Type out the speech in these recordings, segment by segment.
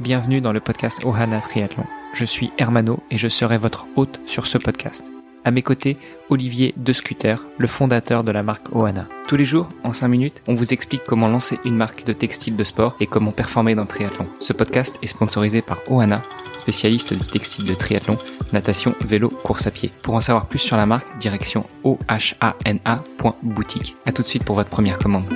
bienvenue dans le podcast Ohana Triathlon. Je suis Hermano et je serai votre hôte sur ce podcast. À mes côtés, Olivier De Scuter, le fondateur de la marque Ohana. Tous les jours, en 5 minutes, on vous explique comment lancer une marque de textile de sport et comment performer dans le triathlon. Ce podcast est sponsorisé par Ohana, spécialiste du textile de triathlon, natation, vélo, course à pied. Pour en savoir plus sur la marque, direction ohana.boutique. A tout de suite pour votre première commande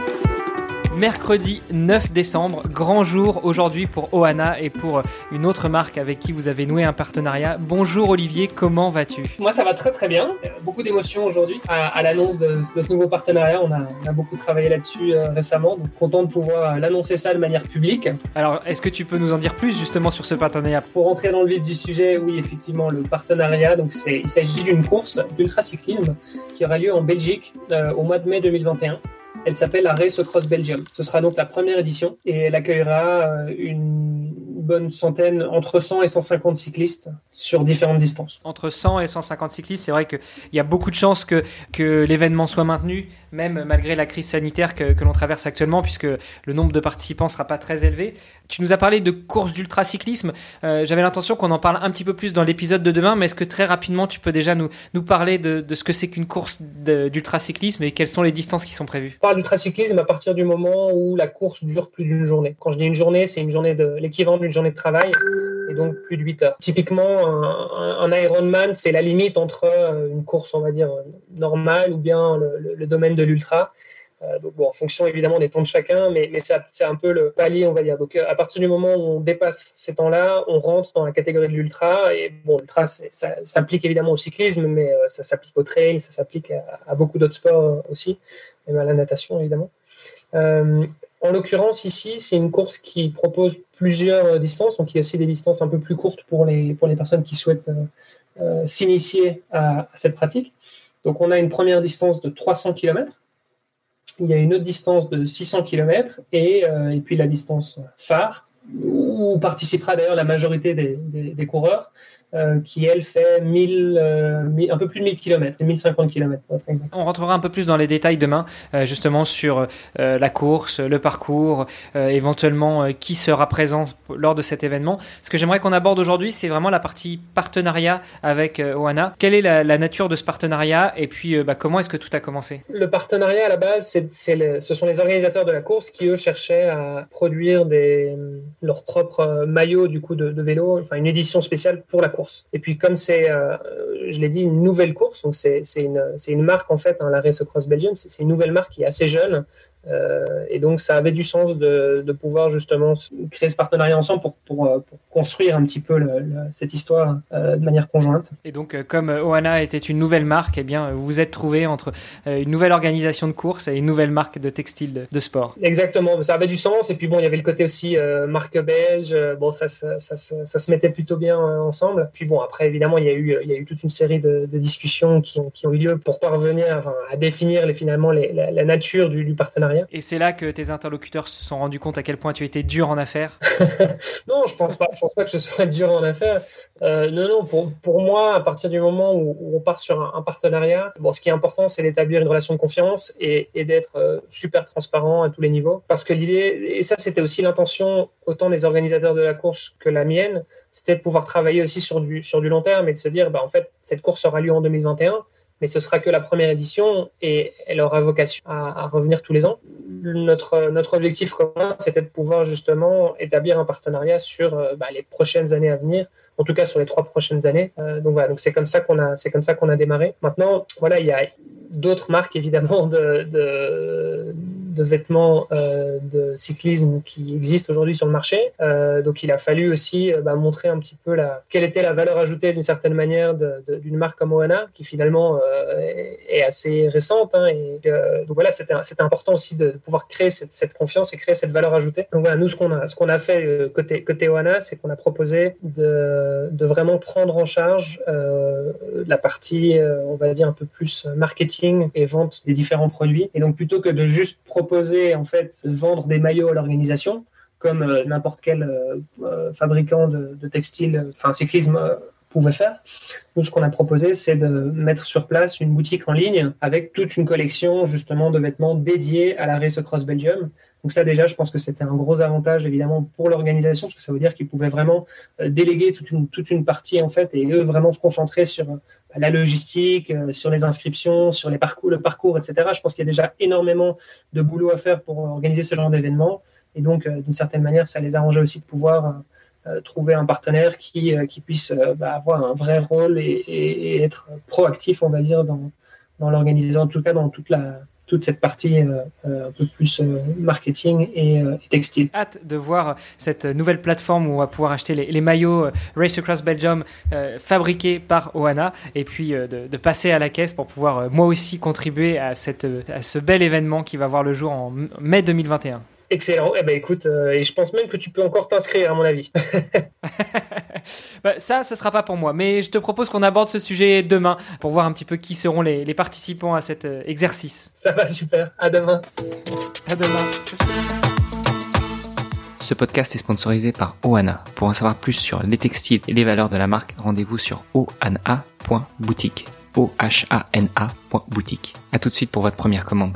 mercredi 9 décembre, grand jour aujourd'hui pour Ohana et pour une autre marque avec qui vous avez noué un partenariat. Bonjour Olivier, comment vas-tu? Moi ça va très très bien, beaucoup d'émotions aujourd'hui à, l'annonce de, ce nouveau partenariat, on a, beaucoup travaillé là-dessus euh, récemment, donc content de pouvoir l'annoncer ça de manière publique. Alors est-ce que tu peux nous en dire plus justement sur ce partenariat? Pour rentrer dans le vif du sujet, oui effectivement le partenariat, donc il s'agit d'une course d'ultracyclisme qui aura lieu en Belgique euh, au mois de mai 2021. Elle s'appelle Race Cross Belgium. Ce sera donc la première édition et elle accueillera euh, une bonne centaine, entre 100 et 150 cyclistes sur différentes distances. Entre 100 et 150 cyclistes, c'est vrai qu'il y a beaucoup de chances que, que l'événement soit maintenu, même malgré la crise sanitaire que, que l'on traverse actuellement, puisque le nombre de participants ne sera pas très élevé. Tu nous as parlé de course d'ultracyclisme. Euh, J'avais l'intention qu'on en parle un petit peu plus dans l'épisode de demain, mais est-ce que très rapidement tu peux déjà nous, nous parler de, de ce que c'est qu'une course d'ultracyclisme et quelles sont les distances qui sont prévues? On parle d'ultracyclisme à partir du moment où la course dure plus d'une journée. Quand je dis une journée, c'est une journée de l'équivalent d'une journée de travail et donc plus de 8 heures. Typiquement, un, Ironman, c'est la limite entre euh, une course, on va dire, normale ou bien le, domaine de l'ultra. Euh, donc bon, en fonction évidemment des temps de chacun, mais, mais c'est un peu le palier, on va dire. Donc euh, à partir du moment où on dépasse ces temps-là, on rentre dans la catégorie de l'ultra. Et bon, l'ultra, ça s'applique évidemment au cyclisme, mais ça s'applique au trail, ça s'applique à, à, beaucoup d'autres sports aussi, même à la natation évidemment. Euh, en l'occurrence, ici, c'est une course qui propose plusieurs euh, distances, donc il y a aussi des distances un peu plus courtes pour les, pour les personnes qui souhaitent euh, s'initier à, cette pratique. Donc on a une première distance de 300 km, il y a une autre distance de 600 km et, et puis la distance phare, où participera d'ailleurs la majorité des, des coureurs. Euh, qui elle fait 1000, euh, un peu plus de 1000 km, 1050 km pour être exact. On rentrera un peu plus dans les détails demain, euh, justement sur la course, le parcours, éventuellement qui sera présent lors de cet événement. Ce que j'aimerais qu'on aborde aujourd'hui, c'est vraiment la partie partenariat avec Oana. Quelle est la, nature de ce partenariat et puis bah, comment est-ce que tout a commencé? Le partenariat à la base, c'est, ce sont les organisateurs de la course qui eux cherchaient à produire des, leurs propres maillots du coup de, de vélo, enfin une édition spéciale pour la course et puis comme c'est, euh, je l'ai dit, une nouvelle course, donc c'est une, marque en fait, hein, la Race Cross Belgium, c'est une nouvelle marque qui est assez jeune, euh, et donc, ça avait du sens de, de, pouvoir justement créer ce partenariat ensemble pour, pour, euh, pour construire un petit peu le, cette histoire euh, de manière conjointe. Et donc, comme Oana était une nouvelle marque, eh bien, vous vous êtes trouvé entre une nouvelle organisation de course et une nouvelle marque de textile de, de, sport. Exactement, ça avait du sens. Et puis, bon, il y avait le côté aussi marque belge. Bon, ça, ça, ça, ça, se mettait plutôt bien ensemble. Puis, bon, après, évidemment, il y a eu, il y a eu toute une série de, de discussions qui ont, qui ont eu lieu pour parvenir enfin, à définir les, finalement les, la, la, nature du, du partenariat et c'est là que tes interlocuteurs se sont rendus compte à quel point tu étais dur en affaires Non, je pense pas. Je pense pas que je sois dur en affaires. Euh, non, non. Pour, pour moi, à partir du moment où, on part sur un, partenariat, bon, ce qui est important, c'est d'établir une relation de confiance et, et d'être euh, super transparent à tous les niveaux. Parce que l'idée, et ça, c'était aussi l'intention autant des organisateurs de la course que la mienne, c'était de pouvoir travailler aussi sur du, sur du long terme et de se dire, bah, en fait, cette course aura lieu en 2021 mais ce sera que la première édition et elle aura vocation à, revenir tous les ans. Notre, notre objectif commun, c'était de pouvoir justement établir un partenariat sur euh, bah, les prochaines années à venir, en tout cas sur les trois prochaines années. Euh, donc voilà, donc c'est comme ça qu'on a, c'est comme ça qu'on a démarré. Maintenant, voilà, il y a d'autres marques évidemment de, de de vêtements euh, de cyclisme qui existent aujourd'hui sur le marché. Euh, donc il a fallu aussi euh, bah, montrer un petit peu la, quelle était la valeur ajoutée d'une certaine manière d'une marque comme Oana, qui finalement est, assez récente. Hein, et, donc voilà, c'était important aussi de, pouvoir créer cette, cette, confiance et créer cette valeur ajoutée. Donc voilà, nous ce qu'on a, ce qu'on a fait côté, côté Oana, c'est qu'on a proposé de, de, vraiment prendre en charge la partie, on va dire, un peu plus marketing et vente des différents produits. Et donc plutôt que de juste proposer en fait de vendre des maillots à l'organisation, comme euh, n'importe quel euh, euh, fabricant de, de textiles, enfin cyclisme pouvait faire. Nous, ce qu'on a proposé, c'est de mettre sur place une boutique en ligne avec toute une collection justement de vêtements dédiés à la Race Cross Belgium, Donc ça déjà, je pense que c'était un gros avantage évidemment pour l'organisation parce que ça veut dire qu'ils pouvaient vraiment déléguer toute une, toute une partie en fait et eux vraiment se concentrer sur la logistique, sur les inscriptions, sur les parcours, le parcours, etc. Je pense qu'il y a déjà énormément de boulot à faire pour organiser ce genre d'événement et donc d'une certaine manière, ça les arrangeait aussi de pouvoir euh, trouver un partenaire qui, euh, qui puisse euh, bah, avoir un vrai rôle et, être proactif, on va dire, dans, dans l'organisation, en tout cas dans toute cette partie un peu plus marketing et, textile. Hâte de voir cette nouvelle plateforme où on va pouvoir acheter les, maillots Race Across Belgium fabriqués par Oana et puis de, passer à la caisse pour pouvoir moi aussi contribuer à ce bel événement qui va voir le jour en mai 2021. Excellent. Eh ben écoute, euh, et je pense même que tu peux encore t'inscrire à mon avis. bah, ça, ce sera pas pour moi, mais je te propose qu'on aborde ce sujet demain pour voir un petit peu qui seront les, les participants à cet euh, exercice. Ça va super. À demain. À demain. Ce podcast est sponsorisé par Oana. Pour en savoir plus sur les textiles et les valeurs de la marque, rendez-vous sur oana.boutique. O-H-A-N-A.boutique. À tout de suite pour votre première commande.